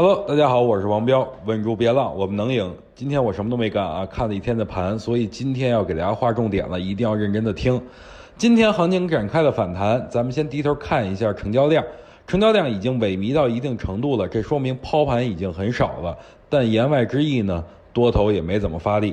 Hello，大家好，我是王彪，稳住别浪，我们能赢。今天我什么都没干啊，看了一天的盘，所以今天要给大家划重点了，一定要认真的听。今天行情展开了反弹，咱们先低头看一下成交量，成交量已经萎靡到一定程度了，这说明抛盘已经很少了。但言外之意呢，多头也没怎么发力，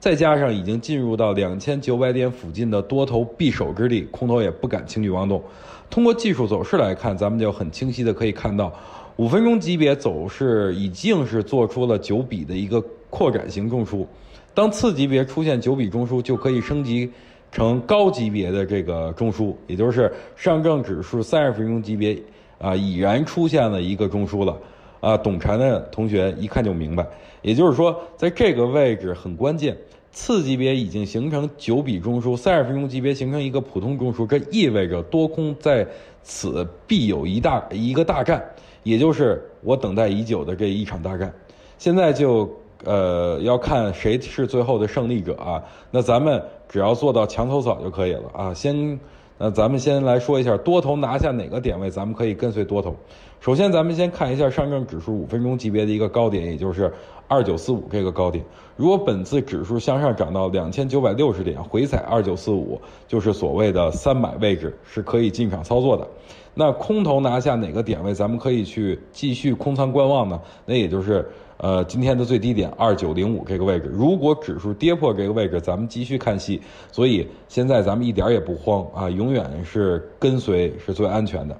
再加上已经进入到两千九百点附近的多头匕首之地，空头也不敢轻举妄动。通过技术走势来看，咱们就很清晰的可以看到。五分钟级别走势已经是做出了九笔的一个扩展型中枢，当次级别出现九笔中枢，就可以升级成高级别的这个中枢，也就是上证指数三十分钟级别啊已然出现了一个中枢了啊，懂禅的同学一看就明白，也就是说在这个位置很关键，次级别已经形成九笔中枢，三十分钟级别形成一个普通中枢，这意味着多空在此必有一大一个大战。也就是我等待已久的这一场大战，现在就呃要看谁是最后的胜利者啊。那咱们只要做到墙头草就可以了啊。先，那咱们先来说一下多头拿下哪个点位，咱们可以跟随多头。首先，咱们先看一下上证指数五分钟级别的一个高点，也就是二九四五这个高点。如果本次指数向上涨到两千九百六十点，回踩二九四五，就是所谓的三百位置，是可以进场操作的。那空头拿下哪个点位，咱们可以去继续空仓观望呢？那也就是呃今天的最低点二九零五这个位置。如果指数跌破这个位置，咱们继续看戏。所以现在咱们一点也不慌啊，永远是跟随是最安全的。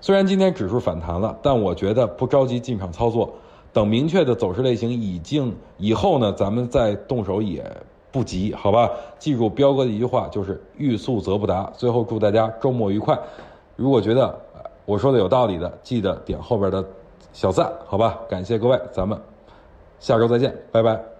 虽然今天指数反弹了，但我觉得不着急进场操作，等明确的走势类型已经以后呢，咱们再动手也不急，好吧？记住彪哥的一句话，就是欲速则不达。最后祝大家周末愉快。如果觉得我说的有道理的，记得点后边的小赞，好吧？感谢各位，咱们下周再见，拜拜。